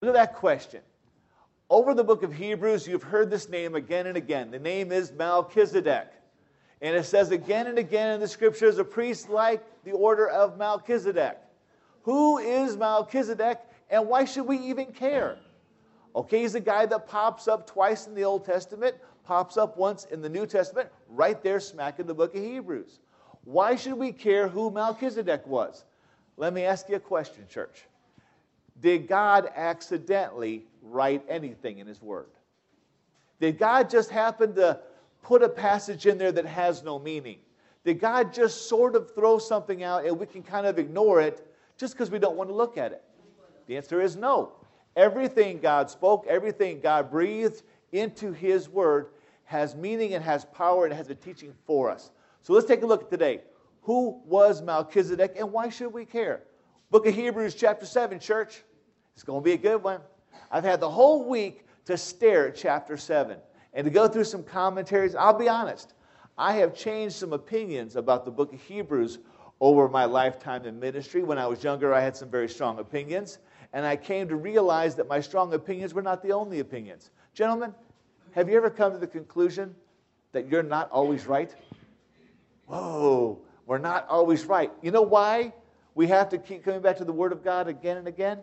Look at that question. Over the book of Hebrews, you've heard this name again and again. The name is Melchizedek. And it says again and again in the scriptures, a priest like the order of Melchizedek. Who is Melchizedek and why should we even care? Okay, he's a guy that pops up twice in the Old Testament, pops up once in the New Testament, right there smack in the book of Hebrews. Why should we care who Melchizedek was? Let me ask you a question, church. Did God accidentally write anything in His Word? Did God just happen to put a passage in there that has no meaning? Did God just sort of throw something out and we can kind of ignore it just because we don't want to look at it? The answer is no. Everything God spoke, everything God breathed into His Word has meaning and has power and has a teaching for us. So let's take a look today. Who was Melchizedek and why should we care? Book of Hebrews, chapter 7, church. It's going to be a good one. I've had the whole week to stare at chapter 7 and to go through some commentaries. I'll be honest, I have changed some opinions about the book of Hebrews over my lifetime in ministry. When I was younger, I had some very strong opinions, and I came to realize that my strong opinions were not the only opinions. Gentlemen, have you ever come to the conclusion that you're not always right? Whoa, we're not always right. You know why we have to keep coming back to the Word of God again and again?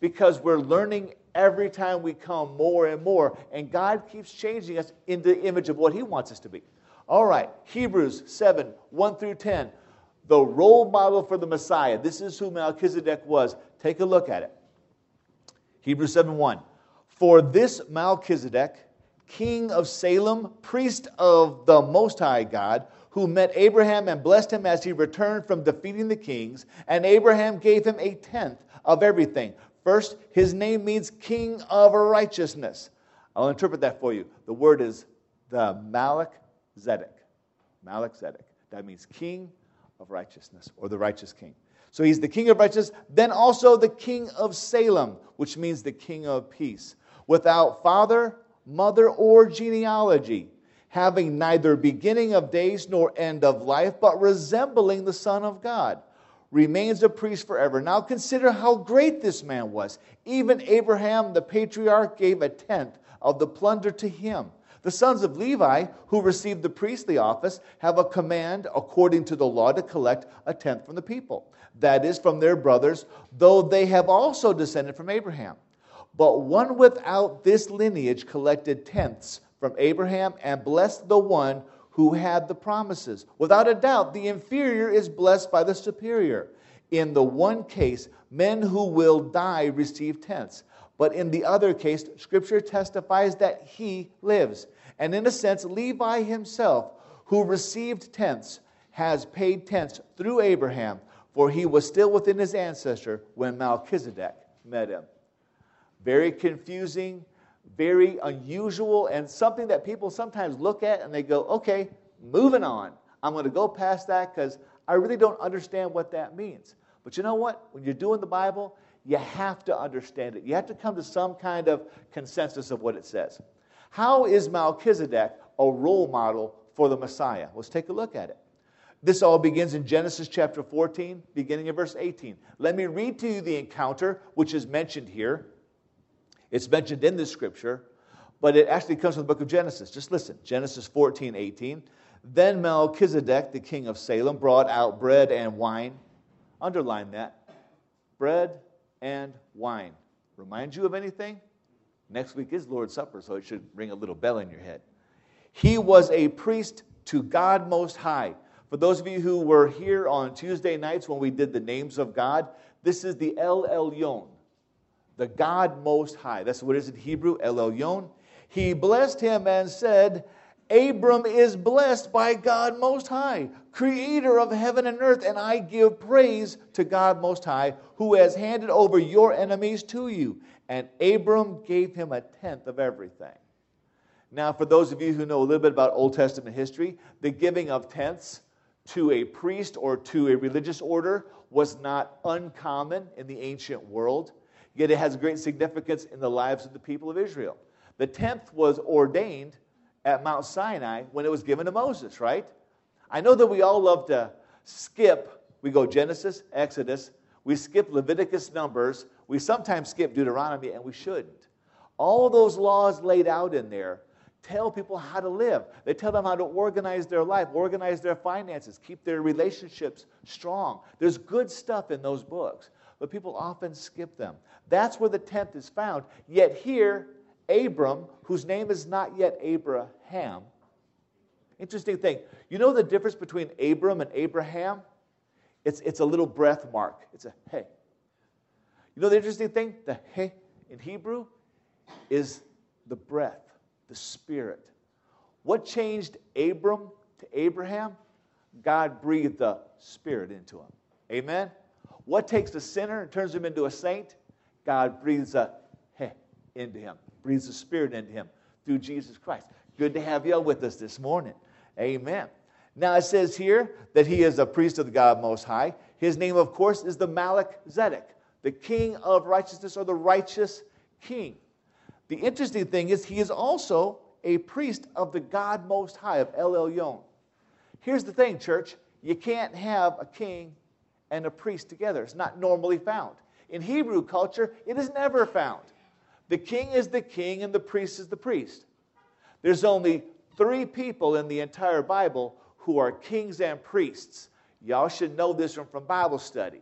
Because we're learning every time we come more and more. And God keeps changing us into the image of what He wants us to be. All right, Hebrews 7 1 through 10. The role model for the Messiah. This is who Melchizedek was. Take a look at it. Hebrews 7 1. For this Melchizedek, king of Salem, priest of the Most High God, who met Abraham and blessed him as he returned from defeating the kings, and Abraham gave him a tenth of everything. First, his name means king of righteousness. I'll interpret that for you. The word is the Malach Zedek. Malach Zedek. That means king of righteousness or the righteous king. So he's the king of righteousness, then also the king of Salem, which means the king of peace, without father, mother, or genealogy, having neither beginning of days nor end of life, but resembling the Son of God remains a priest forever. Now consider how great this man was. Even Abraham, the patriarch, gave a tenth of the plunder to him. The sons of Levi, who received the priestly office, have a command according to the law to collect a tenth from the people. That is, from their brothers, though they have also descended from Abraham. But one without this lineage collected tenths from Abraham and blessed the one who had the promises. Without a doubt, the inferior is blessed by the superior. In the one case, men who will die receive tenths. But in the other case, Scripture testifies that he lives. And in a sense, Levi himself, who received tenths, has paid tenths through Abraham, for he was still within his ancestor when Melchizedek met him. Very confusing very unusual and something that people sometimes look at and they go, okay, moving on. I'm going to go past that because I really don't understand what that means. But you know what? When you're doing the Bible, you have to understand it. You have to come to some kind of consensus of what it says. How is Melchizedek a role model for the Messiah? Let's take a look at it. This all begins in Genesis chapter 14, beginning of verse 18. Let me read to you the encounter which is mentioned here. It's mentioned in the scripture, but it actually comes from the book of Genesis. Just listen Genesis 14, 18. Then Melchizedek, the king of Salem, brought out bread and wine. Underline that. Bread and wine. Remind you of anything? Next week is Lord's Supper, so it should ring a little bell in your head. He was a priest to God Most High. For those of you who were here on Tuesday nights when we did the names of God, this is the El Elyon the God Most High. That's what is in Hebrew, El Elyon. He blessed him and said, Abram is blessed by God Most High, creator of heaven and earth, and I give praise to God Most High, who has handed over your enemies to you. And Abram gave him a tenth of everything. Now, for those of you who know a little bit about Old Testament history, the giving of tenths to a priest or to a religious order was not uncommon in the ancient world yet it has great significance in the lives of the people of Israel. The tenth was ordained at Mount Sinai when it was given to Moses, right? I know that we all love to skip. We go Genesis, Exodus, we skip Leviticus, Numbers, We sometimes skip Deuteronomy, and we shouldn't. All those laws laid out in there tell people how to live. They tell them how to organize their life, organize their finances, keep their relationships strong. There's good stuff in those books, but people often skip them. That's where the tenth is found. Yet here, Abram, whose name is not yet Abraham, interesting thing. You know the difference between Abram and Abraham? It's, it's a little breath mark. It's a hey. You know the interesting thing? The hey in Hebrew is the breath the Spirit. What changed Abram to Abraham? God breathed the Spirit into him. Amen? What takes a sinner and turns him into a saint? God breathes a heh into him, breathes the Spirit into him through Jesus Christ. Good to have you all with us this morning. Amen. Now it says here that he is a priest of the God Most High. His name, of course, is the Malach Zedek, the king of righteousness or the righteous king. The interesting thing is, he is also a priest of the God Most High, of El Elyon. Here's the thing, church you can't have a king and a priest together. It's not normally found. In Hebrew culture, it is never found. The king is the king and the priest is the priest. There's only three people in the entire Bible who are kings and priests. Y'all should know this from Bible study.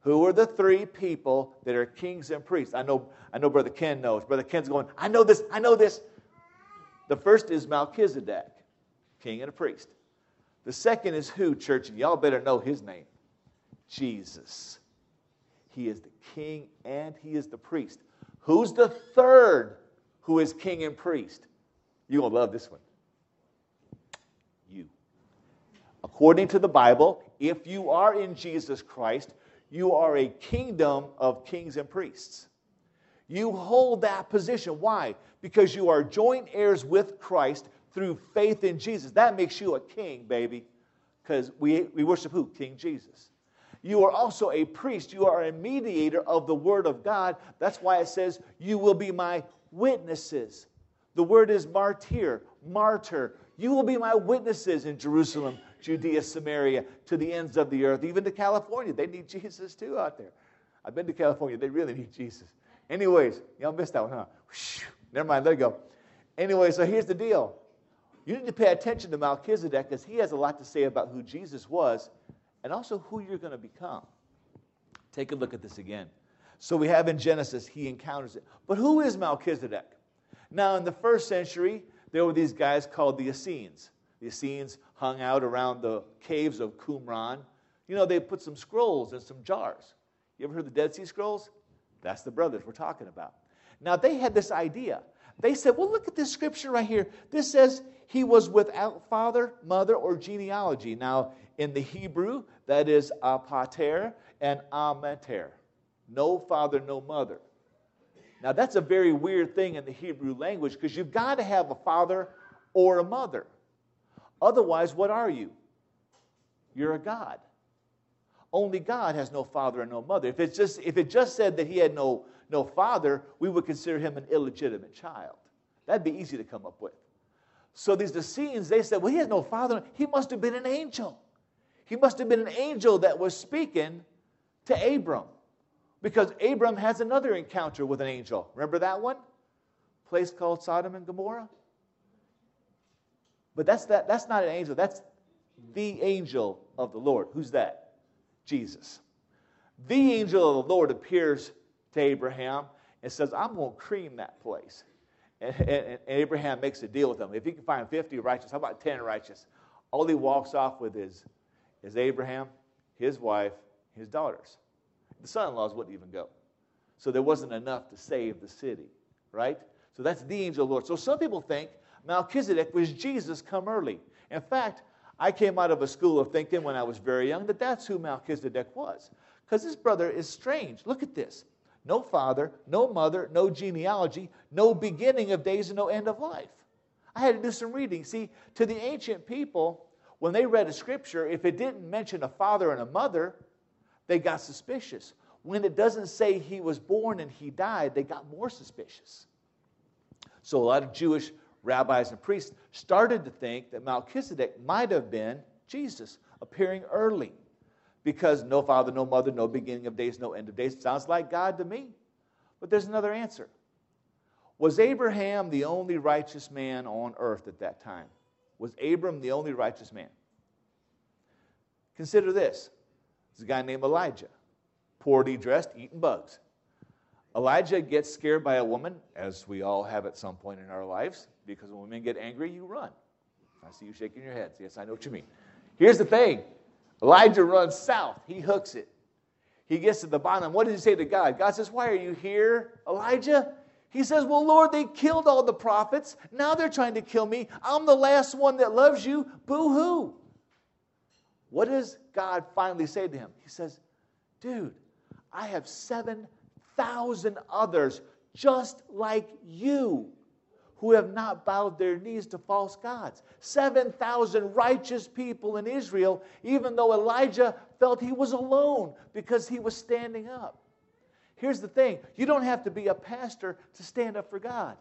Who are the three people that are kings and priests? I know, I know Brother Ken knows. Brother Ken's going, I know this, I know this. The first is Melchizedek, king and a priest. The second is who, church? And y'all better know his name Jesus. He is the king and he is the priest. Who's the third who is king and priest? You're going to love this one. You. According to the Bible, if you are in Jesus Christ, you are a kingdom of kings and priests. You hold that position. Why? Because you are joint heirs with Christ through faith in Jesus. That makes you a king, baby, because we, we worship who? King Jesus. You are also a priest. You are a mediator of the Word of God. That's why it says, You will be my witnesses. The word is martyr, martyr. You will be my witnesses in Jerusalem, Judea, Samaria, to the ends of the earth, even to California. They need Jesus too out there. I've been to California. They really need Jesus. Anyways, y'all missed that one, huh? Never mind, let it go. Anyway, so here's the deal. You need to pay attention to Melchizedek because he has a lot to say about who Jesus was and also who you're going to become. Take a look at this again. So we have in Genesis, he encounters it. But who is Melchizedek? Now, in the first century, there were these guys called the Essenes. The Essenes hung out around the caves of Qumran. You know, they put some scrolls in some jars. You ever heard the Dead Sea Scrolls? That's the brothers we're talking about. Now, they had this idea. They said, well, look at this scripture right here. This says he was without father, mother, or genealogy. Now, in the Hebrew, that is apater and amater. No father, no mother. Now, that's a very weird thing in the Hebrew language because you've got to have a father or a mother. Otherwise, what are you? You're a God. Only God has no father and no mother. If, it's just, if it just said that he had no, no father, we would consider him an illegitimate child. That'd be easy to come up with. So these Essenes, they said, well, he has no father. He must have been an angel. He must have been an angel that was speaking to Abram. Because Abram has another encounter with an angel. Remember that one? Place called Sodom and Gomorrah? But that's, that, that's not an angel. That's the angel of the Lord. Who's that? Jesus. The angel of the Lord appears to Abraham and says, I'm going to cream that place. And, and, and, Abraham makes a deal with him. If he can find 50 righteous, how about 10 righteous? All he walks off with is, is Abraham, his wife, his daughters. The son in laws wouldn't even go. So there wasn't enough to save the city, right? So that's the angel of the Lord. So some people think Melchizedek was Jesus come early. In fact, I came out of a school of thinking when I was very young that that's who Melchizedek was. Because this brother is strange. Look at this no father, no mother, no genealogy, no beginning of days, and no end of life. I had to do some reading. See, to the ancient people, when they read a scripture, if it didn't mention a father and a mother, they got suspicious. When it doesn't say he was born and he died, they got more suspicious. So a lot of Jewish rabbis and priests started to think that Melchizedek might have been Jesus appearing early. Because no father, no mother, no beginning of days, no end of days. Sounds like God to me. But there's another answer. Was Abraham the only righteous man on earth at that time? Was Abram the only righteous man? Consider this. There's a guy named Elijah, poorly dressed, eating bugs. Elijah gets scared by a woman, as we all have at some point in our lives, because when women get angry, you run. I see you shaking your heads. Yes, I know what you mean. Here's the thing Elijah runs south, he hooks it. He gets to the bottom. What does he say to God? God says, Why are you here, Elijah? He says, Well, Lord, they killed all the prophets. Now they're trying to kill me. I'm the last one that loves you. Boo hoo. What does God finally say to him? He says, Dude, I have 7,000 others just like you who have not bowed their knees to false gods. 7,000 righteous people in Israel, even though Elijah felt he was alone because he was standing up. Here's the thing you don't have to be a pastor to stand up for God.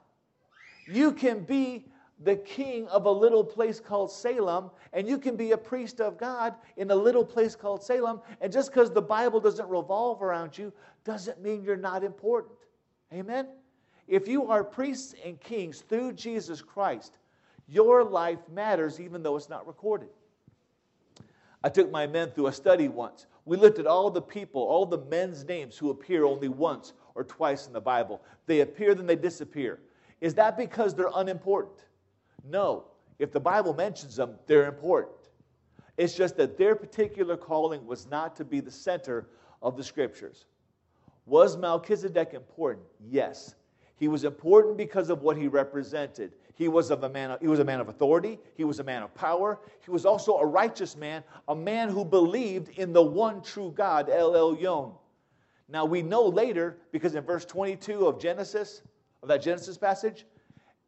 You can be the king of a little place called Salem, and you can be a priest of God in a little place called Salem. And just because the Bible doesn't revolve around you doesn't mean you're not important. Amen? If you are priests and kings through Jesus Christ, your life matters even though it's not recorded. I took my men through a study once. We looked at all the people, all the men's names who appear only once or twice in the Bible. They appear, then they disappear. Is that because they're unimportant? No. If the Bible mentions them, they're important. It's just that their particular calling was not to be the center of the scriptures. Was Melchizedek important? Yes. He was important because of what he represented. He was, of a man, he was a man of authority. He was a man of power. He was also a righteous man, a man who believed in the one true God, El Elyon. Now we know later, because in verse 22 of Genesis, of that Genesis passage,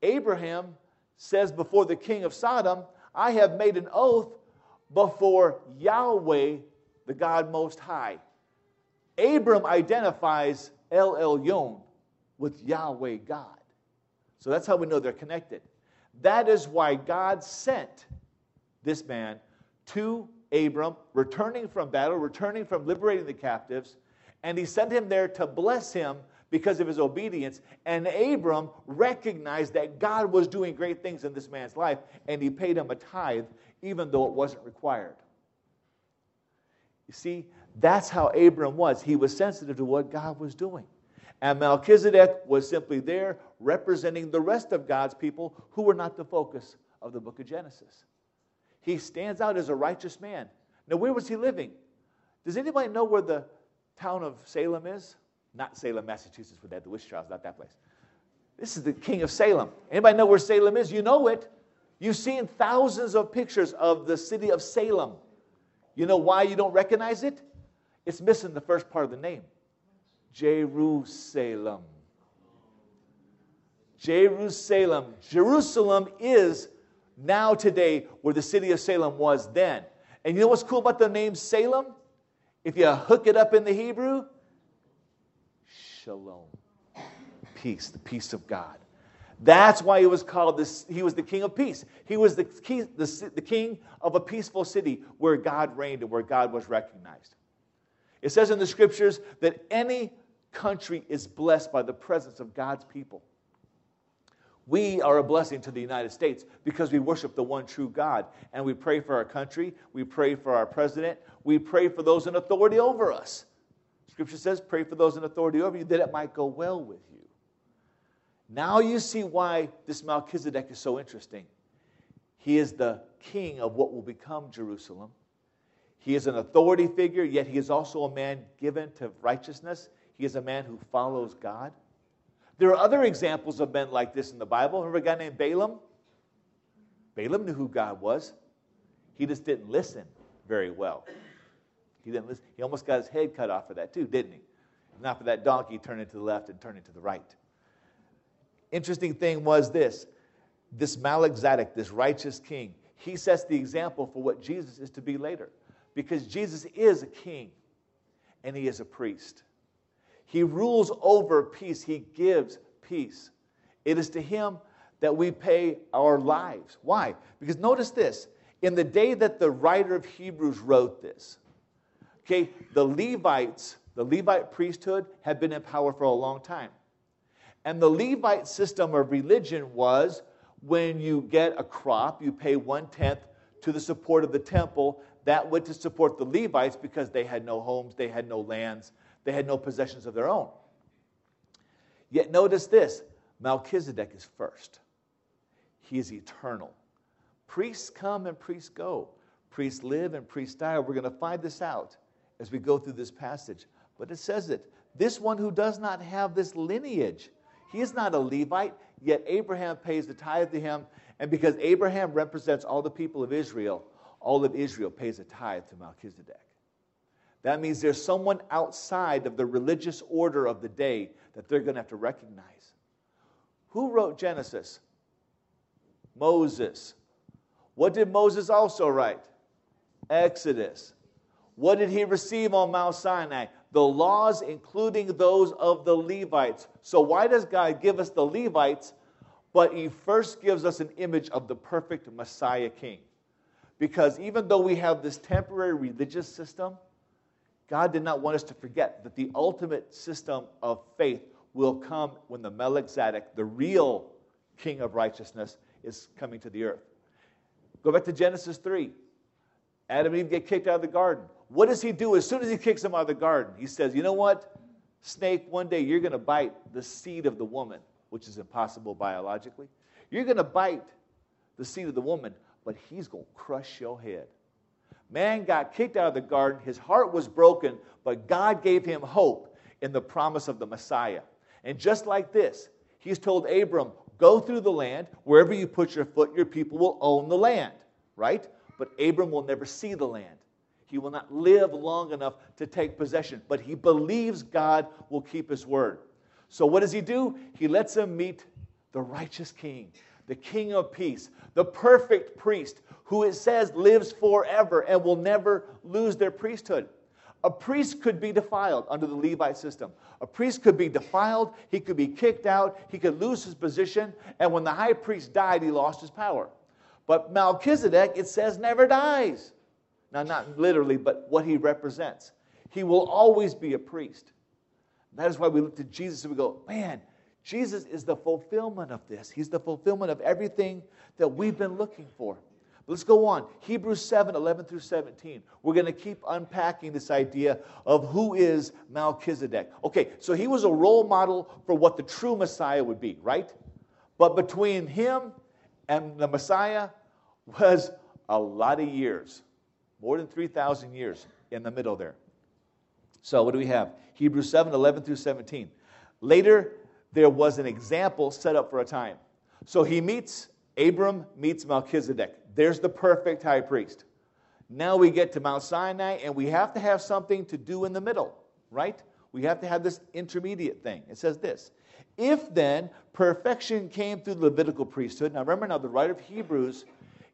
Abraham says before the king of Sodom, I have made an oath before Yahweh, the God Most High. Abram identifies El Elyon with Yahweh God. So that's how we know they're connected. That is why God sent this man to Abram, returning from battle, returning from liberating the captives, and he sent him there to bless him because of his obedience. And Abram recognized that God was doing great things in this man's life, and he paid him a tithe, even though it wasn't required. You see, that's how Abram was. He was sensitive to what God was doing. And Melchizedek was simply there representing the rest of God's people who were not the focus of the book of Genesis. He stands out as a righteous man. Now, where was he living? Does anybody know where the town of Salem is? Not Salem, Massachusetts, where they had the witch trials, not that place. This is the king of Salem. Anybody know where Salem is? You know it. You've seen thousands of pictures of the city of Salem. You know why you don't recognize it? It's missing the first part of the name. Jerusalem. Jerusalem. Jerusalem is now today where the city of Salem was then. And you know what's cool about the name Salem? If you hook it up in the Hebrew, shalom. Peace, the peace of God. That's why he was called this. He was the king of peace. He was the, key, the, the king of a peaceful city where God reigned and where God was recognized. It says in the scriptures that any country is blessed by the presence of God's people. We are a blessing to the United States because we worship the one true God and we pray for our country, we pray for our president, we pray for those in authority over us. Scripture says, pray for those in authority over you that it might go well with you. Now you see why this Melchizedek is so interesting. He is the king of what will become Jerusalem. He is an authority figure, yet he is also a man given to righteousness. He is a man who follows God. There are other examples of men like this in the Bible. Remember a guy named Balaam? Balaam knew who God was. He just didn't listen very well. He didn't listen. He almost got his head cut off for that too, didn't he? Not for that donkey turning to the left and turning to the right. Interesting thing was this this Melchizedek, this righteous king, he sets the example for what Jesus is to be later. Because Jesus is a king and he is a priest. He rules over peace, He gives peace. It is to Him that we pay our lives. Why? Because notice this in the day that the writer of Hebrews wrote this, Okay, the Levites, the Levite priesthood had been in power for a long time. And the Levite system of religion was when you get a crop, you pay one tenth to the support of the temple. That went to support the Levites because they had no homes, they had no lands, they had no possessions of their own. Yet notice this Melchizedek is first, he is eternal. Priests come and priests go, priests live and priests die. We're going to find this out as we go through this passage. But it says it this one who does not have this lineage, he is not a Levite, yet Abraham pays the tithe to him. And because Abraham represents all the people of Israel, all of Israel pays a tithe to Melchizedek. That means there's someone outside of the religious order of the day that they're going to have to recognize. Who wrote Genesis? Moses. What did Moses also write? Exodus. What did he receive on Mount Sinai? The laws, including those of the Levites. So, why does God give us the Levites? But he first gives us an image of the perfect Messiah king. Because even though we have this temporary religious system, God did not want us to forget that the ultimate system of faith will come when the Melchizedek, the real king of righteousness, is coming to the earth. Go back to Genesis 3. Adam and Eve get kicked out of the garden. What does he do as soon as he kicks them out of the garden? He says, You know what? Snake, one day you're going to bite the seed of the woman, which is impossible biologically. You're going to bite the seed of the woman, but he's going to crush your head. Man got kicked out of the garden. His heart was broken, but God gave him hope in the promise of the Messiah. And just like this, he's told Abram, Go through the land. Wherever you put your foot, your people will own the land, right? But Abram will never see the land. He will not live long enough to take possession, but he believes God will keep his word. So, what does he do? He lets him meet the righteous king, the king of peace, the perfect priest who it says lives forever and will never lose their priesthood. A priest could be defiled under the Levite system. A priest could be defiled, he could be kicked out, he could lose his position, and when the high priest died, he lost his power. But Melchizedek, it says, never dies. Now, not literally, but what he represents. He will always be a priest. That is why we look to Jesus and we go, man, Jesus is the fulfillment of this. He's the fulfillment of everything that we've been looking for. Let's go on. Hebrews 7 11 through 17. We're going to keep unpacking this idea of who is Melchizedek. Okay, so he was a role model for what the true Messiah would be, right? But between him and the Messiah was a lot of years, more than 3,000 years in the middle there. So, what do we have? Hebrews 7 11 through 17. Later, there was an example set up for a time. So he meets, Abram meets Melchizedek. There's the perfect high priest. Now we get to Mount Sinai, and we have to have something to do in the middle, right? We have to have this intermediate thing. It says this If then perfection came through the Levitical priesthood, now remember now, the writer of Hebrews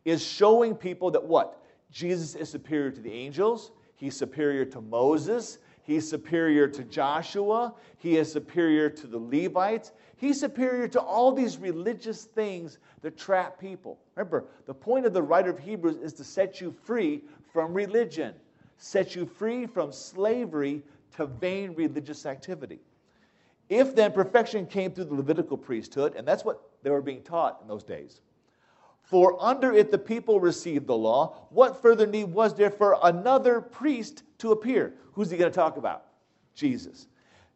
is showing people that what? Jesus is superior to the angels, he's superior to Moses, he's superior to Joshua, he is superior to the Levites, he's superior to all these religious things that trap people. Remember, the point of the writer of Hebrews is to set you free from religion, set you free from slavery to vain religious activity. If then perfection came through the Levitical priesthood, and that's what they were being taught in those days, for under it the people received the law, what further need was there for another priest to appear? Who's he going to talk about? Jesus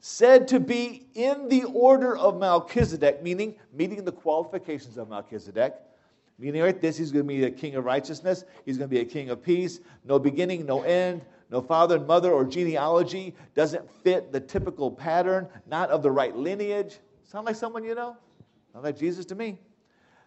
said to be in the order of Melchizedek, meaning meeting the qualifications of Melchizedek. Meaning, right, this, he's going to be a king of righteousness, he's going to be a king of peace, no beginning, no end, no father and mother or genealogy, doesn't fit the typical pattern, not of the right lineage. Sound like someone you know? Not like Jesus to me.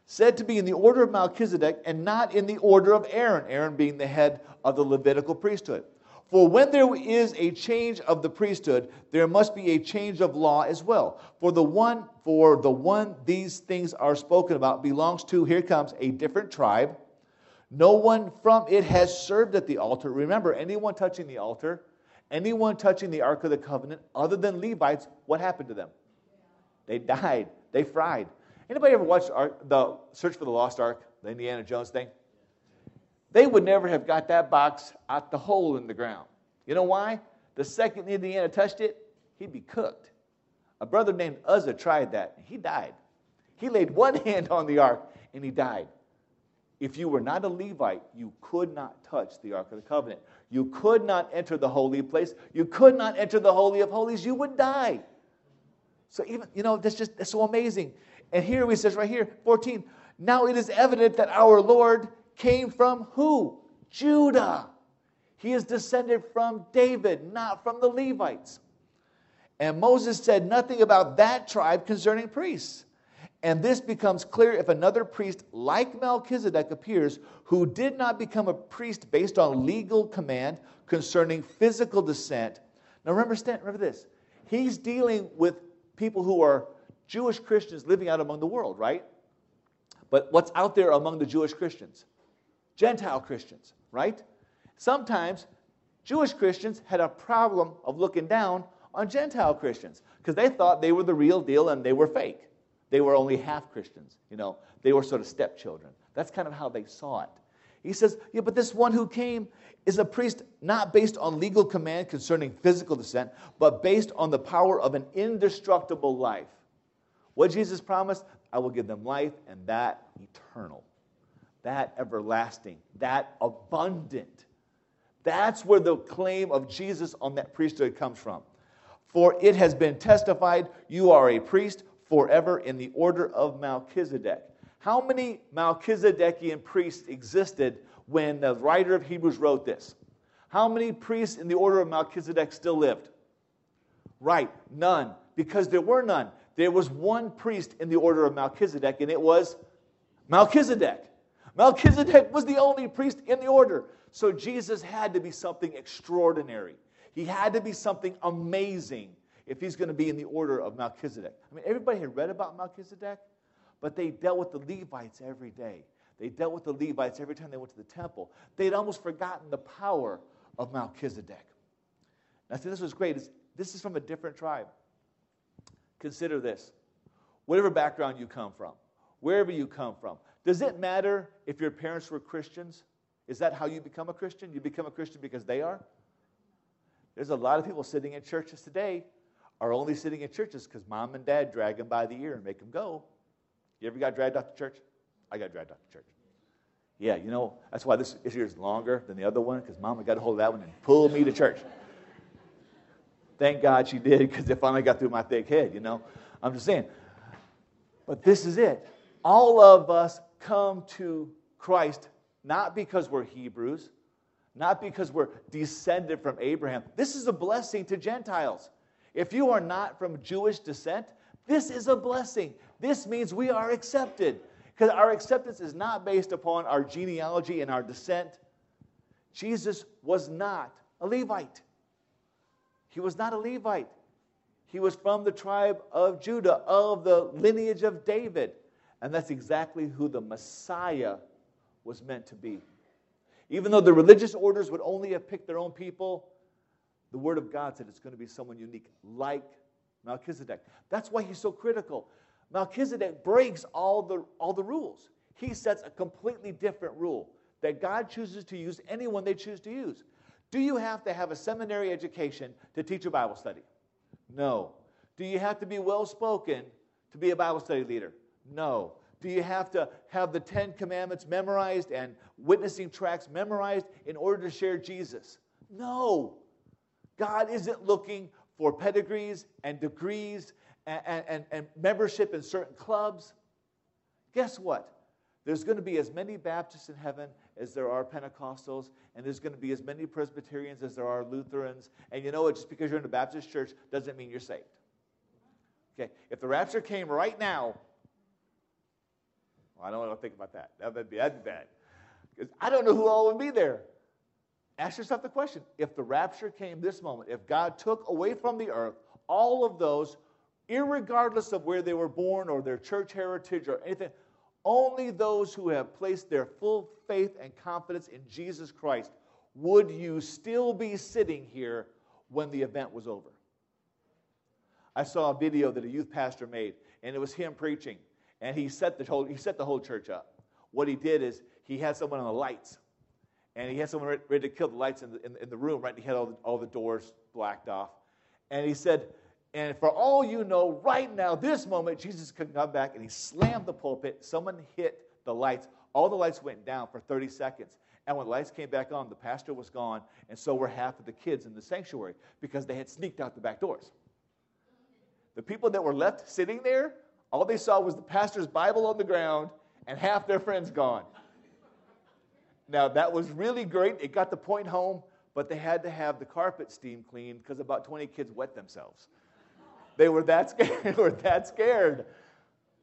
Said to be in the order of Melchizedek and not in the order of Aaron, Aaron being the head of the Levitical priesthood. For when there is a change of the priesthood, there must be a change of law as well. For the one, for the one these things are spoken about belongs to, here comes, a different tribe. No one from it has served at the altar. Remember, anyone touching the altar, anyone touching the Ark of the Covenant, other than Levites, what happened to them? They died. They fried. Anybody ever watched the Search for the Lost Ark, the Indiana Jones thing? They would never have got that box out the hole in the ground. You know why? The second Indiana touched it, he'd be cooked. A brother named Uzzah tried that. He died. He laid one hand on the ark and he died. If you were not a Levite, you could not touch the Ark of the Covenant. You could not enter the holy place. You could not enter the Holy of Holies. You would die. So even, you know, that's just that's so amazing. And here he says right here, 14, now it is evident that our Lord came from who? Judah. He is descended from David, not from the Levites. And Moses said nothing about that tribe concerning priests. And this becomes clear if another priest like Melchizedek appears who did not become a priest based on legal command concerning physical descent. Now remember, remember this. He's dealing with people who are Jewish Christians living out among the world, right? But what's out there among the Jewish Christians? Gentile Christians, right? Sometimes Jewish Christians had a problem of looking down on Gentile Christians because they thought they were the real deal and they were fake. They were only half Christians, you know. They were sort of stepchildren. That's kind of how they saw it. He says, Yeah, but this one who came is a priest not based on legal command concerning physical descent, but based on the power of an indestructible life. What Jesus promised, I will give them life and that eternal, that everlasting, that abundant. That's where the claim of Jesus on that priesthood comes from. For it has been testified, you are a priest forever in the order of Melchizedek. How many Melchizedekian priests existed when the writer of Hebrews wrote this? How many priests in the order of Melchizedek still lived? Right, none, because there were none. There was one priest in the order of Melchizedek, and it was Melchizedek. Melchizedek was the only priest in the order. So Jesus had to be something extraordinary. He had to be something amazing if he's going to be in the order of Melchizedek. I mean, everybody had read about Melchizedek, but they dealt with the Levites every day. They dealt with the Levites every time they went to the temple. They'd almost forgotten the power of Melchizedek. Now, see, this was great. This is from a different tribe. Consider this whatever background you come from, wherever you come from, does it matter if your parents were Christians? Is that how you become a Christian? You become a Christian because they are? There's a lot of people sitting in churches today are only sitting in churches because mom and dad drag them by the ear and make them go. You ever got dragged out to church? I got dragged out to church. Yeah, you know, that's why this issue is longer than the other one because mama got a hold of that one and pulled me to church. Thank God she did because it finally got through my thick head, you know. I'm just saying. But this is it. All of us come to Christ not because we're Hebrews, not because we're descended from Abraham. This is a blessing to Gentiles. If you are not from Jewish descent, this is a blessing. This means we are accepted. Because our acceptance is not based upon our genealogy and our descent. Jesus was not a Levite. He was not a Levite. He was from the tribe of Judah, of the lineage of David. And that's exactly who the Messiah was meant to be. Even though the religious orders would only have picked their own people, the Word of God said it's going to be someone unique, like Melchizedek. That's why he's so critical. Melchizedek breaks all the, all the rules. He sets a completely different rule that God chooses to use anyone they choose to use. Do you have to have a seminary education to teach a Bible study? No. Do you have to be well spoken to be a Bible study leader? No. Do you have to have the Ten Commandments memorized and witnessing tracts memorized in order to share Jesus? No. God isn't looking for pedigrees and degrees and, and, and membership in certain clubs. Guess what? There's going to be as many Baptists in heaven as there are Pentecostals, and there's going to be as many Presbyterians as there are Lutherans. And you know what? Just because you're in a Baptist church doesn't mean you're saved. Okay? If the rapture came right now, well, I don't want to think about that. That'd be, that'd be bad. Because I don't know who all would be there. Ask yourself the question if the rapture came this moment, if God took away from the earth all of those, regardless of where they were born or their church heritage or anything, only those who have placed their full faith and confidence in Jesus Christ, would you still be sitting here when the event was over? I saw a video that a youth pastor made, and it was him preaching, and he set the whole, he set the whole church up. What he did is he had someone on the lights and he had someone ready to kill the lights in the, in, in the room, right? He had all the, all the doors blacked off. And he said, and for all you know, right now, this moment, Jesus could come back and he slammed the pulpit. Someone hit the lights. All the lights went down for 30 seconds. And when the lights came back on, the pastor was gone, and so were half of the kids in the sanctuary because they had sneaked out the back doors. The people that were left sitting there, all they saw was the pastor's Bible on the ground and half their friends gone. Now, that was really great. It got the point home, but they had to have the carpet steam cleaned because about 20 kids wet themselves. They were that scared. they were that scared.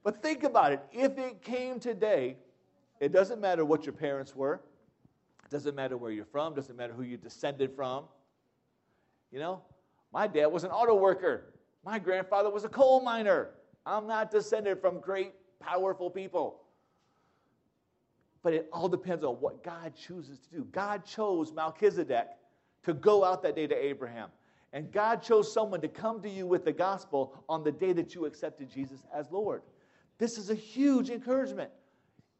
But think about it. If it came today, it doesn't matter what your parents were. It doesn't matter where you're from. It doesn't matter who you descended from. You know, my dad was an auto worker. My grandfather was a coal miner. I'm not descended from great, powerful people. But it all depends on what God chooses to do. God chose Melchizedek to go out that day to Abraham. And God chose someone to come to you with the gospel on the day that you accepted Jesus as Lord. This is a huge encouragement.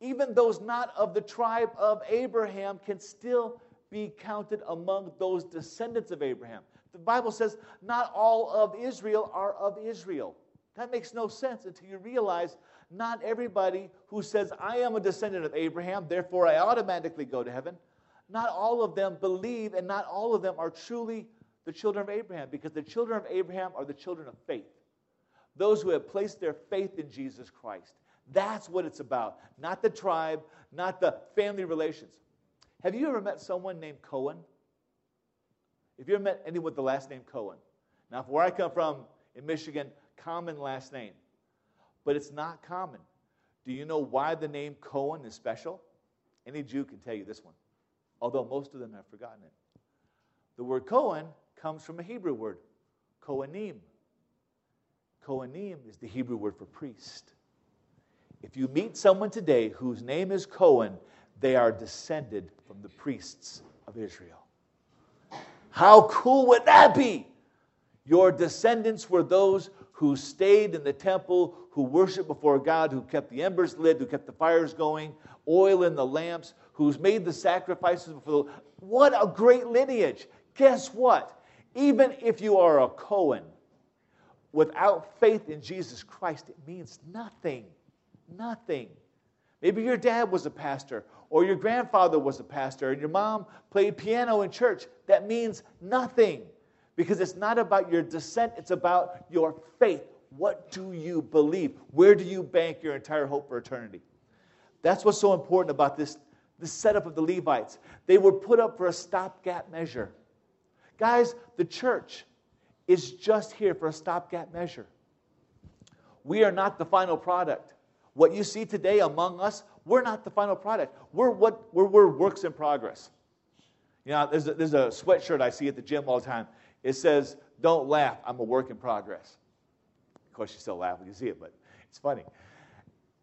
Even those not of the tribe of Abraham can still be counted among those descendants of Abraham. The Bible says not all of Israel are of Israel. That makes no sense until you realize not everybody who says, I am a descendant of Abraham, therefore I automatically go to heaven, not all of them believe, and not all of them are truly the children of Abraham, because the children of Abraham are the children of faith. Those who have placed their faith in Jesus Christ. That's what it's about. Not the tribe, not the family relations. Have you ever met someone named Cohen? Have you ever met anyone with the last name Cohen? Now, where I come from in Michigan, common last name but it's not common. Do you know why the name Cohen is special? Any Jew can tell you this one, although most of them have forgotten it. The word Cohen comes from a Hebrew word, Kohanim. Kohanim is the Hebrew word for priest. If you meet someone today whose name is Cohen, they are descended from the priests of Israel. How cool would that be? Your descendants were those who stayed in the temple, who worshiped before God, who kept the embers lit, who kept the fires going, oil in the lamps, who's made the sacrifices before the What a great lineage. Guess what? Even if you are a Cohen, without faith in Jesus Christ, it means nothing. Nothing. Maybe your dad was a pastor, or your grandfather was a pastor, and your mom played piano in church. That means nothing because it's not about your descent, it's about your faith. What do you believe? Where do you bank your entire hope for eternity? That's what's so important about this, this setup of the Levites. They were put up for a stopgap measure. Guys, the church is just here for a stopgap measure. We are not the final product. What you see today among us, we're not the final product. We're what we're, we're works in progress. You know, there's a, there's a sweatshirt I see at the gym all the time. It says, Don't laugh, I'm a work in progress. Of course, you still laugh when you see it, but it's funny.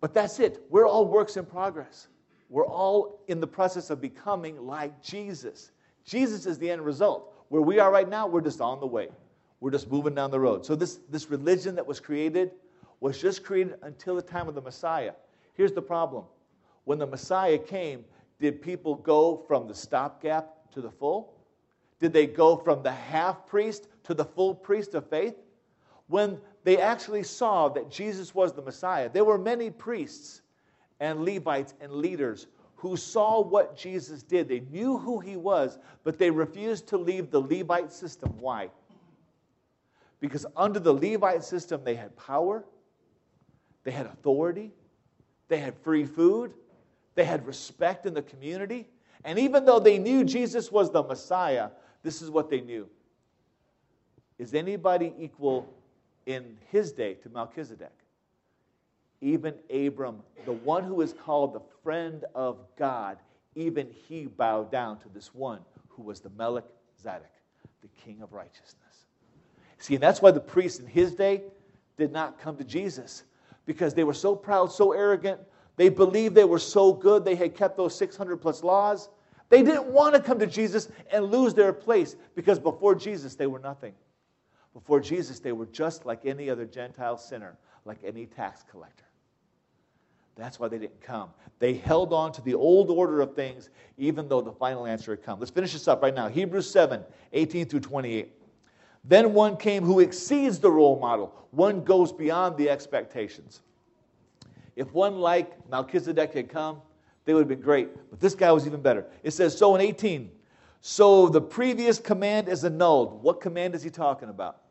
But that's it. We're all works in progress. We're all in the process of becoming like Jesus. Jesus is the end result. Where we are right now, we're just on the way. We're just moving down the road. So, this, this religion that was created was just created until the time of the Messiah. Here's the problem when the Messiah came, did people go from the stopgap to the full? Did they go from the half priest to the full priest of faith? When they actually saw that Jesus was the Messiah, there were many priests and Levites and leaders who saw what Jesus did. They knew who he was, but they refused to leave the Levite system. Why? Because under the Levite system, they had power, they had authority, they had free food, they had respect in the community. And even though they knew Jesus was the Messiah, this is what they knew. Is anybody equal in his day to Melchizedek? Even Abram, the one who is called the friend of God, even he bowed down to this one who was the Melchizedek, the king of righteousness. See, and that's why the priests in his day did not come to Jesus because they were so proud, so arrogant. They believed they were so good, they had kept those 600 plus laws they didn't want to come to Jesus and lose their place because before Jesus, they were nothing. Before Jesus, they were just like any other Gentile sinner, like any tax collector. That's why they didn't come. They held on to the old order of things, even though the final answer had come. Let's finish this up right now. Hebrews 7 18 through 28. Then one came who exceeds the role model, one goes beyond the expectations. If one like Melchizedek had come, they would have been great. But this guy was even better. It says, so in 18, so the previous command is annulled. What command is he talking about?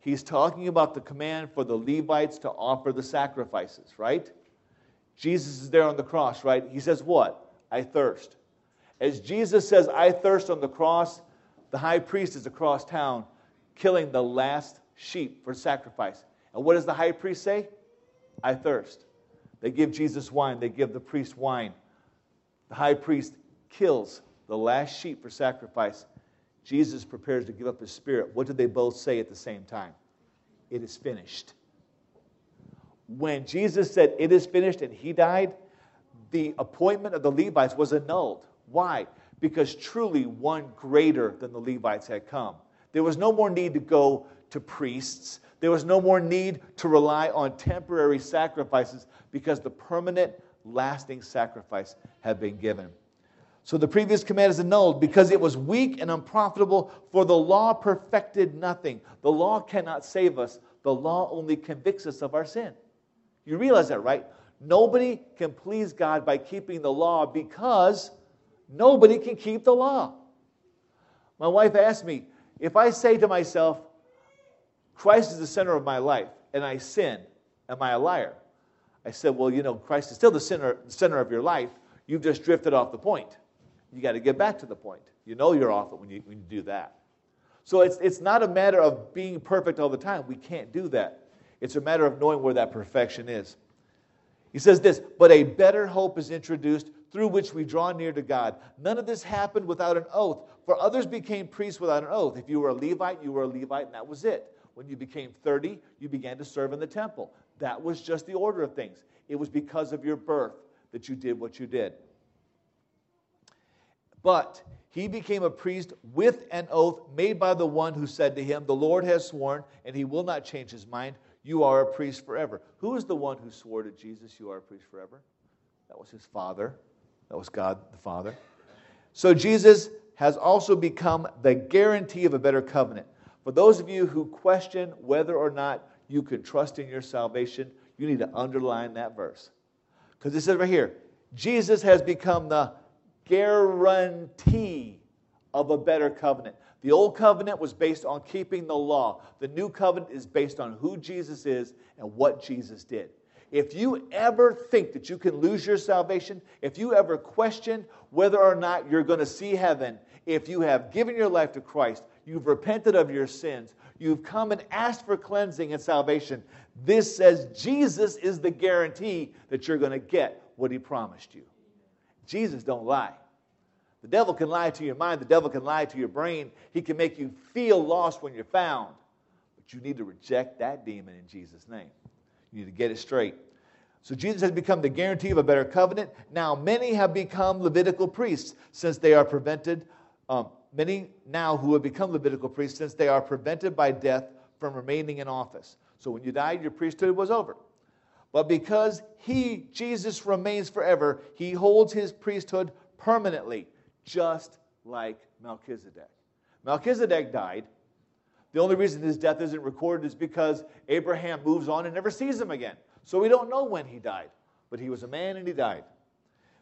He's talking about the command for the Levites to offer the sacrifices, right? Jesus is there on the cross, right? He says, What? I thirst. As Jesus says, I thirst on the cross, the high priest is across town killing the last sheep for sacrifice. And what does the high priest say? I thirst. They give Jesus wine, they give the priest wine. The high priest kills the last sheep for sacrifice. Jesus prepares to give up his spirit. What did they both say at the same time? It is finished. When Jesus said, It is finished, and he died, the appointment of the Levites was annulled. Why? Because truly one greater than the Levites had come. There was no more need to go to priests. There was no more need to rely on temporary sacrifices because the permanent, lasting sacrifice had been given. So the previous command is annulled because it was weak and unprofitable, for the law perfected nothing. The law cannot save us, the law only convicts us of our sin. You realize that, right? Nobody can please God by keeping the law because nobody can keep the law. My wife asked me, if I say to myself, Christ is the center of my life, and I sin, am I a liar? I said, Well, you know, Christ is still the center, center of your life. You've just drifted off the point. You got to get back to the point. You know you're off it when you, when you do that. So it's, it's not a matter of being perfect all the time. We can't do that. It's a matter of knowing where that perfection is. He says this, but a better hope is introduced through which we draw near to God. None of this happened without an oath, for others became priests without an oath. If you were a Levite, you were a Levite, and that was it. When you became 30, you began to serve in the temple. That was just the order of things. It was because of your birth that you did what you did. But he became a priest with an oath made by the one who said to him, The Lord has sworn, and he will not change his mind. You are a priest forever. Who is the one who swore to Jesus, You are a priest forever? That was his father. That was God the Father. So Jesus has also become the guarantee of a better covenant. For those of you who question whether or not you can trust in your salvation, you need to underline that verse. Because it says right here Jesus has become the guarantee of a better covenant. The old covenant was based on keeping the law, the new covenant is based on who Jesus is and what Jesus did. If you ever think that you can lose your salvation, if you ever question whether or not you're going to see heaven, if you have given your life to Christ, you've repented of your sins, you've come and asked for cleansing and salvation, this says Jesus is the guarantee that you're going to get what he promised you. Jesus don't lie. The devil can lie to your mind, the devil can lie to your brain. He can make you feel lost when you're found. But you need to reject that demon in Jesus' name. You need to get it straight. So Jesus has become the guarantee of a better covenant. Now, many have become Levitical priests since they are prevented. Um, many now who have become Levitical priests since they are prevented by death from remaining in office. So when you died, your priesthood was over. But because he, Jesus, remains forever, he holds his priesthood permanently, just like Melchizedek. Melchizedek died. The only reason his death isn't recorded is because Abraham moves on and never sees him again. So we don't know when he died, but he was a man and he died.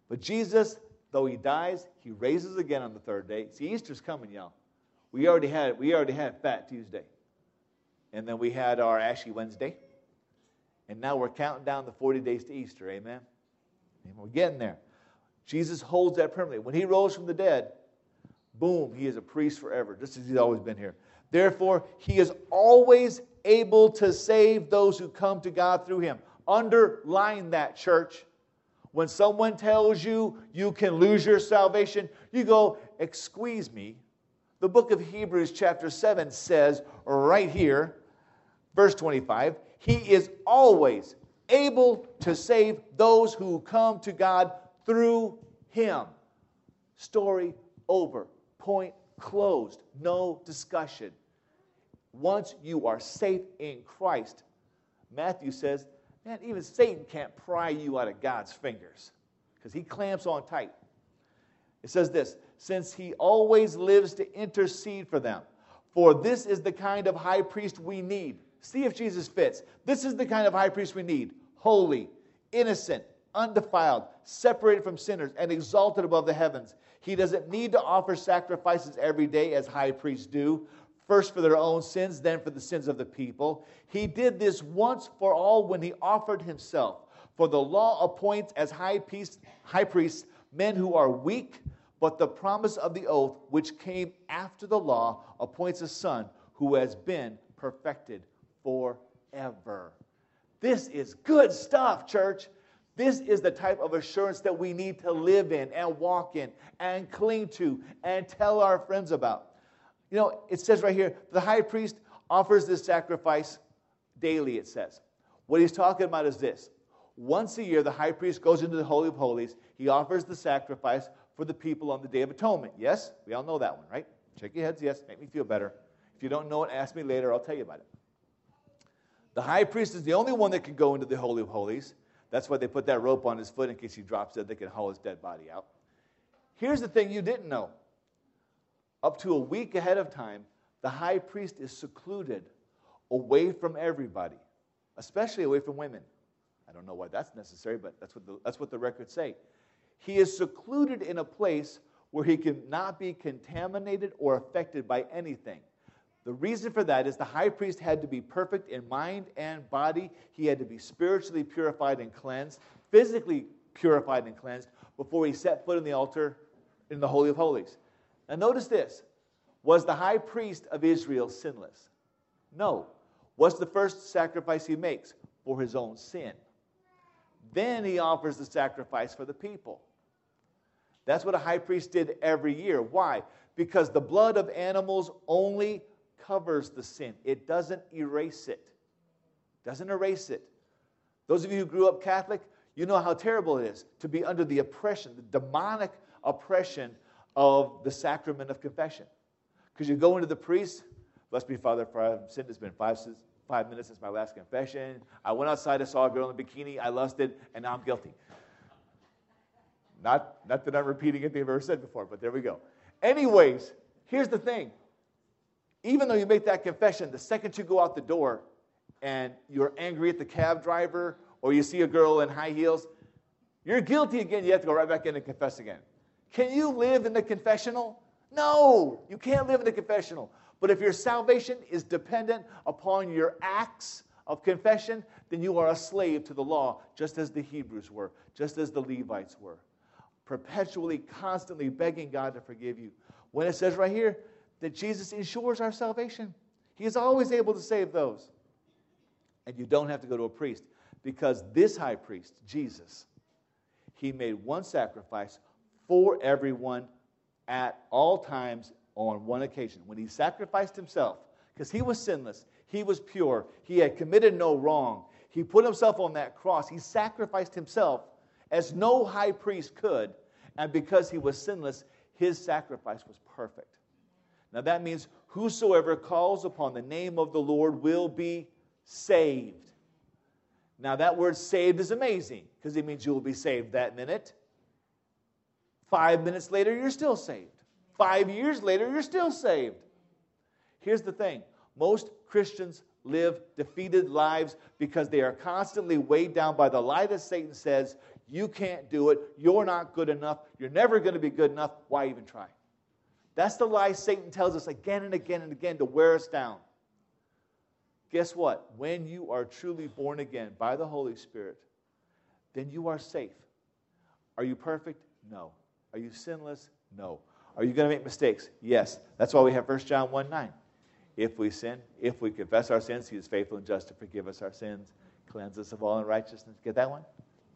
But Jesus, though he dies, he raises again on the third day. See, Easter's coming, y'all. We already had we already had Fat Tuesday, and then we had our Ashy Wednesday, and now we're counting down the 40 days to Easter. Amen. And we're getting there. Jesus holds that permanently. When he rose from the dead, boom, he is a priest forever, just as he's always been here. Therefore, he is always able to save those who come to God through him. Underline that, church. When someone tells you you can lose your salvation, you go, Excuse me. The book of Hebrews, chapter 7, says right here, verse 25, He is always able to save those who come to God through Him. Story over. Point closed. No discussion. Once you are safe in Christ, Matthew says Man, even Satan can't pry you out of God's fingers because he clamps on tight. It says this since he always lives to intercede for them. For this is the kind of high priest we need. See if Jesus fits. This is the kind of high priest we need holy, innocent, undefiled, separated from sinners, and exalted above the heavens. He doesn't need to offer sacrifices every day as high priests do, first for their own sins, then for the sins of the people. He did this once for all when he offered himself. For the law appoints as high, priest, high priests men who are weak, but the promise of the oath, which came after the law, appoints a son who has been perfected forever. This is good stuff, church. This is the type of assurance that we need to live in and walk in and cling to and tell our friends about. You know, it says right here the high priest offers this sacrifice daily, it says. What he's talking about is this once a year, the high priest goes into the Holy of Holies. He offers the sacrifice for the people on the Day of Atonement. Yes? We all know that one, right? Shake your heads, yes. Make me feel better. If you don't know it, ask me later. I'll tell you about it. The high priest is the only one that can go into the Holy of Holies. That's why they put that rope on his foot in case he drops dead. They can haul his dead body out. Here's the thing you didn't know. Up to a week ahead of time, the high priest is secluded away from everybody, especially away from women. I don't know why that's necessary, but that's what the, that's what the records say. He is secluded in a place where he cannot be contaminated or affected by anything. The reason for that is the high priest had to be perfect in mind and body. He had to be spiritually purified and cleansed, physically purified and cleansed before he set foot in the altar in the Holy of Holies. Now, notice this Was the high priest of Israel sinless? No. What's the first sacrifice he makes? For his own sin. Then he offers the sacrifice for the people. That's what a high priest did every year. Why? Because the blood of animals only covers the sin, it doesn't erase it. Doesn't erase it. Those of you who grew up Catholic, you know how terrible it is to be under the oppression, the demonic oppression of the sacrament of confession. Because you go into the priest, blessed be Father, for I've sinned. It's been five, five minutes since my last confession. I went outside, I saw a girl in a bikini, I lusted, and now I'm guilty. Not, not that I'm repeating anything I've ever said before, but there we go. Anyways, here's the thing. Even though you make that confession, the second you go out the door and you're angry at the cab driver or you see a girl in high heels, you're guilty again. You have to go right back in and confess again. Can you live in the confessional? No, you can't live in the confessional. But if your salvation is dependent upon your acts of confession, then you are a slave to the law, just as the Hebrews were, just as the Levites were perpetually, constantly begging God to forgive you. When it says right here that Jesus ensures our salvation, He is always able to save those. And you don't have to go to a priest because this high priest, Jesus, he made one sacrifice for everyone at all times on one occasion. When he sacrificed himself, because he was sinless, he was pure, he had committed no wrong, he put himself on that cross, he sacrificed himself as no high priest could. And because he was sinless, his sacrifice was perfect. Now that means whosoever calls upon the name of the Lord will be saved. Now that word saved is amazing because it means you will be saved that minute. Five minutes later, you're still saved. Five years later, you're still saved. Here's the thing most Christians live defeated lives because they are constantly weighed down by the lie that Satan says you can't do it. You're not good enough. You're never going to be good enough. Why even try? That's the lie Satan tells us again and again and again to wear us down. Guess what? When you are truly born again by the Holy Spirit, then you are safe. Are you perfect? No. Are you sinless? No. Are you going to make mistakes? Yes. That's why we have 1 John 1 9. If we sin, if we confess our sins, he is faithful and just to forgive us our sins, cleanse us of all unrighteousness. Get that one?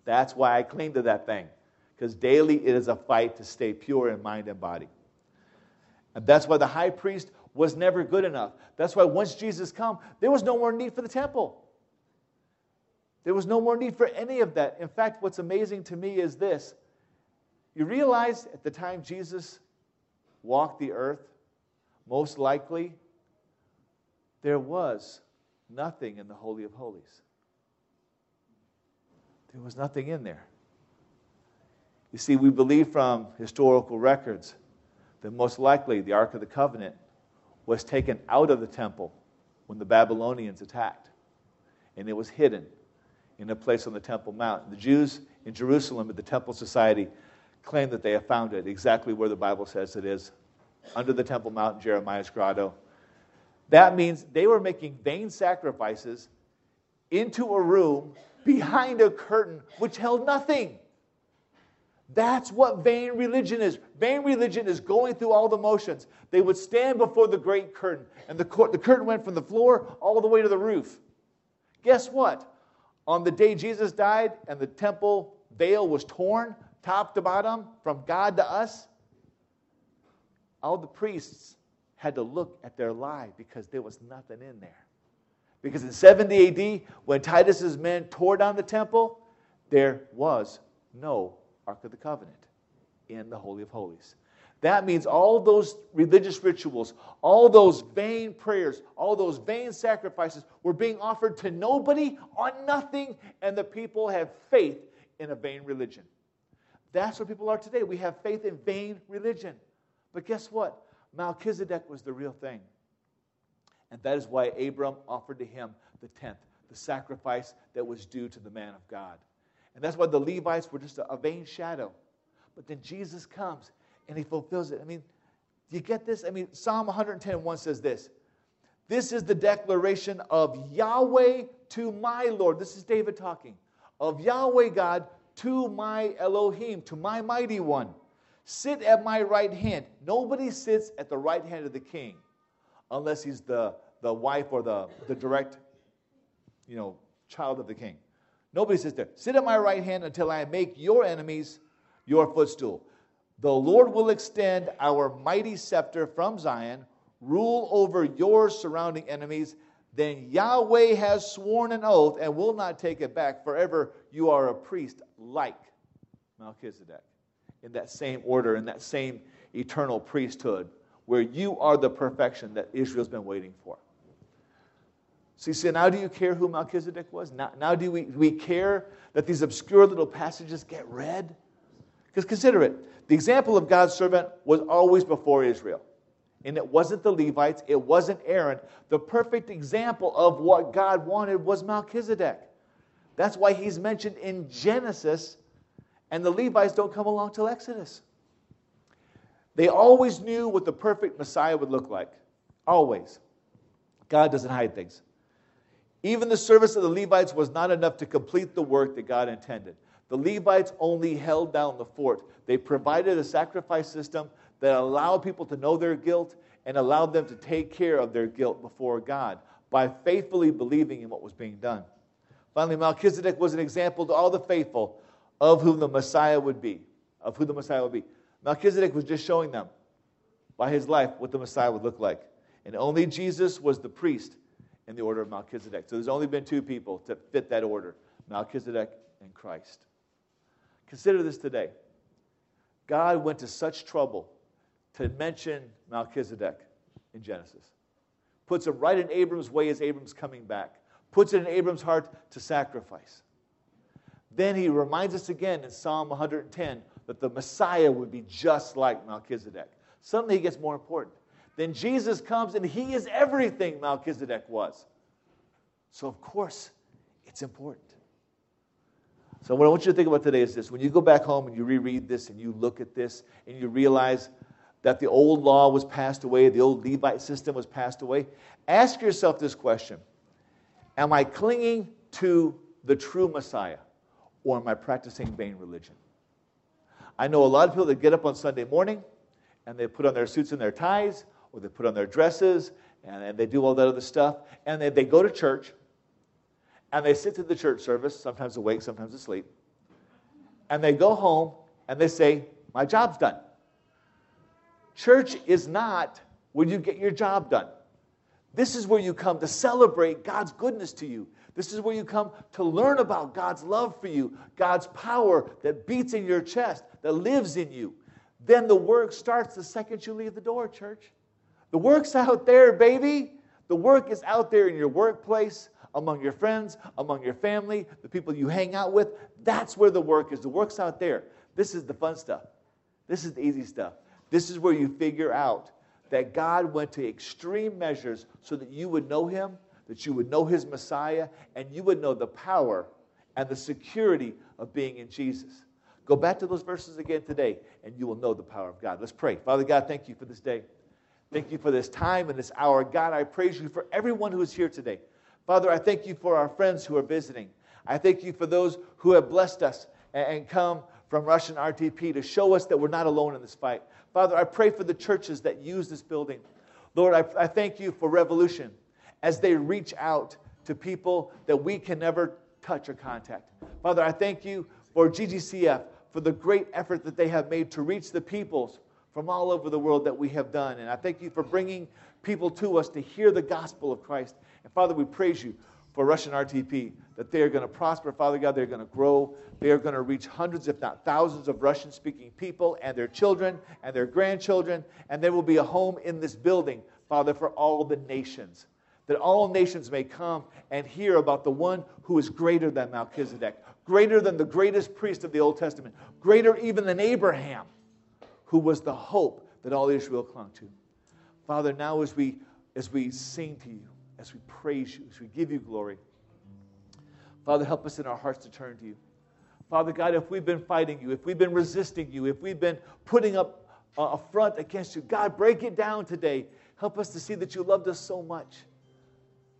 That's why I cling to that thing, because daily it is a fight to stay pure in mind and body. And that's why the high priest was never good enough. That's why once Jesus come, there was no more need for the temple. There was no more need for any of that. In fact, what's amazing to me is this. You realize at the time Jesus walked the earth, most likely there was nothing in the Holy of Holies. There was nothing in there. You see, we believe from historical records that most likely the Ark of the Covenant was taken out of the temple when the Babylonians attacked, and it was hidden in a place on the Temple Mount. The Jews in Jerusalem at the Temple Society claim that they have found it exactly where the Bible says it is, under the Temple Mount in Jeremiah's grotto. That means they were making vain sacrifices into a room behind a curtain which held nothing. That's what vain religion is. Vain religion is going through all the motions. They would stand before the great curtain, and the, the curtain went from the floor all the way to the roof. Guess what? On the day Jesus died and the temple veil was torn, top to bottom, from God to us, all the priests had to look at their lie because there was nothing in there. Because in 70 AD, when Titus's men tore down the temple, there was no Ark of the Covenant in the Holy of Holies. That means all those religious rituals, all those vain prayers, all those vain sacrifices were being offered to nobody on nothing, and the people have faith in a vain religion. That's what people are today. We have faith in vain religion. But guess what? Melchizedek was the real thing. And that is why Abram offered to him the tenth, the sacrifice that was due to the man of God. And that's why the Levites were just a, a vain shadow. But then Jesus comes and he fulfills it. I mean, do you get this? I mean, Psalm 110 1 says this This is the declaration of Yahweh to my Lord. This is David talking. Of Yahweh God to my Elohim, to my mighty one. Sit at my right hand. Nobody sits at the right hand of the king unless he's the, the wife or the, the direct, you know, child of the king. Nobody sits there. Sit at my right hand until I make your enemies your footstool. The Lord will extend our mighty scepter from Zion, rule over your surrounding enemies. Then Yahweh has sworn an oath and will not take it back. Forever you are a priest like Melchizedek. In that same order, in that same eternal priesthood, where you are the perfection that Israel's been waiting for. So you say, now do you care who Melchizedek was? Now, now do we, we care that these obscure little passages get read? Because consider it the example of God's servant was always before Israel. And it wasn't the Levites, it wasn't Aaron. The perfect example of what God wanted was Melchizedek. That's why he's mentioned in Genesis, and the Levites don't come along till Exodus. They always knew what the perfect Messiah would look like. Always. God doesn't hide things. Even the service of the Levites was not enough to complete the work that God intended. The Levites only held down the fort. They provided a sacrifice system that allowed people to know their guilt and allowed them to take care of their guilt before God by faithfully believing in what was being done. Finally, Melchizedek was an example to all the faithful of whom the Messiah would be, of who the Messiah would be. Melchizedek was just showing them by his life what the Messiah would look like. And only Jesus was the priest in the order of Melchizedek. So there's only been two people to fit that order Melchizedek and Christ. Consider this today. God went to such trouble to mention Melchizedek in Genesis. Puts him right in Abram's way as Abram's coming back. Puts it in Abram's heart to sacrifice. Then he reminds us again in Psalm 110 that the Messiah would be just like Melchizedek. Suddenly he gets more important. Then Jesus comes and he is everything Melchizedek was. So, of course, it's important. So, what I want you to think about today is this when you go back home and you reread this and you look at this and you realize that the old law was passed away, the old Levite system was passed away, ask yourself this question Am I clinging to the true Messiah or am I practicing vain religion? I know a lot of people that get up on Sunday morning and they put on their suits and their ties or they put on their dresses and, they do all that other stuff and they, they go to church and they sit through the church service, sometimes awake, sometimes asleep, and they go home and they say, My job's done. Church is not when you get your job done. This is where you come to celebrate God's goodness to you. This is where you come to learn about God's love for you, God's power that beats in your chest, that lives in you. Then the work starts the second you leave the door, church. The work's out there, baby. The work is out there in your workplace, among your friends, among your family, the people you hang out with. That's where the work is. The work's out there. This is the fun stuff. This is the easy stuff. This is where you figure out that God went to extreme measures so that you would know Him, that you would know His Messiah, and you would know the power and the security of being in Jesus. Go back to those verses again today, and you will know the power of God. Let's pray. Father God, thank you for this day. Thank you for this time and this hour. God, I praise you for everyone who is here today. Father, I thank you for our friends who are visiting. I thank you for those who have blessed us and come from Russian RTP to show us that we're not alone in this fight. Father, I pray for the churches that use this building. Lord, I, I thank you for Revolution as they reach out to people that we can never touch or contact. Father, I thank you for GGCF for the great effort that they have made to reach the peoples from all over the world that we have done. And I thank you for bringing people to us to hear the gospel of Christ. And Father, we praise you for Russian RTP that they are going to prosper. Father God, they're going to grow. They are going to reach hundreds, if not thousands, of Russian speaking people and their children and their grandchildren. And there will be a home in this building, Father, for all the nations. That all nations may come and hear about the one who is greater than Melchizedek, greater than the greatest priest of the Old Testament, greater even than Abraham who was the hope that all Israel clung to. Father, now as we, as we sing to you, as we praise you, as we give you glory, Father, help us in our hearts to turn to you. Father God, if we've been fighting you, if we've been resisting you, if we've been putting up a front against you, God, break it down today. Help us to see that you loved us so much.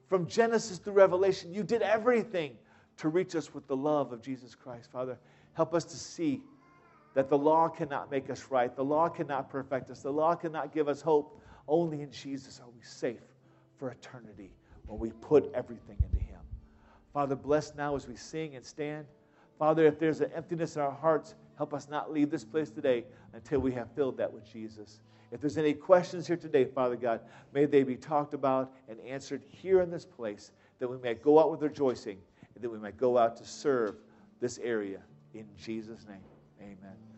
From Genesis through Revelation, you did everything to reach us with the love of Jesus Christ. Father, help us to see that the law cannot make us right. The law cannot perfect us. The law cannot give us hope. Only in Jesus are we safe for eternity when we put everything into Him. Father, bless now as we sing and stand. Father, if there's an emptiness in our hearts, help us not leave this place today until we have filled that with Jesus. If there's any questions here today, Father God, may they be talked about and answered here in this place, that we may go out with rejoicing and that we may go out to serve this area in Jesus' name. Amen.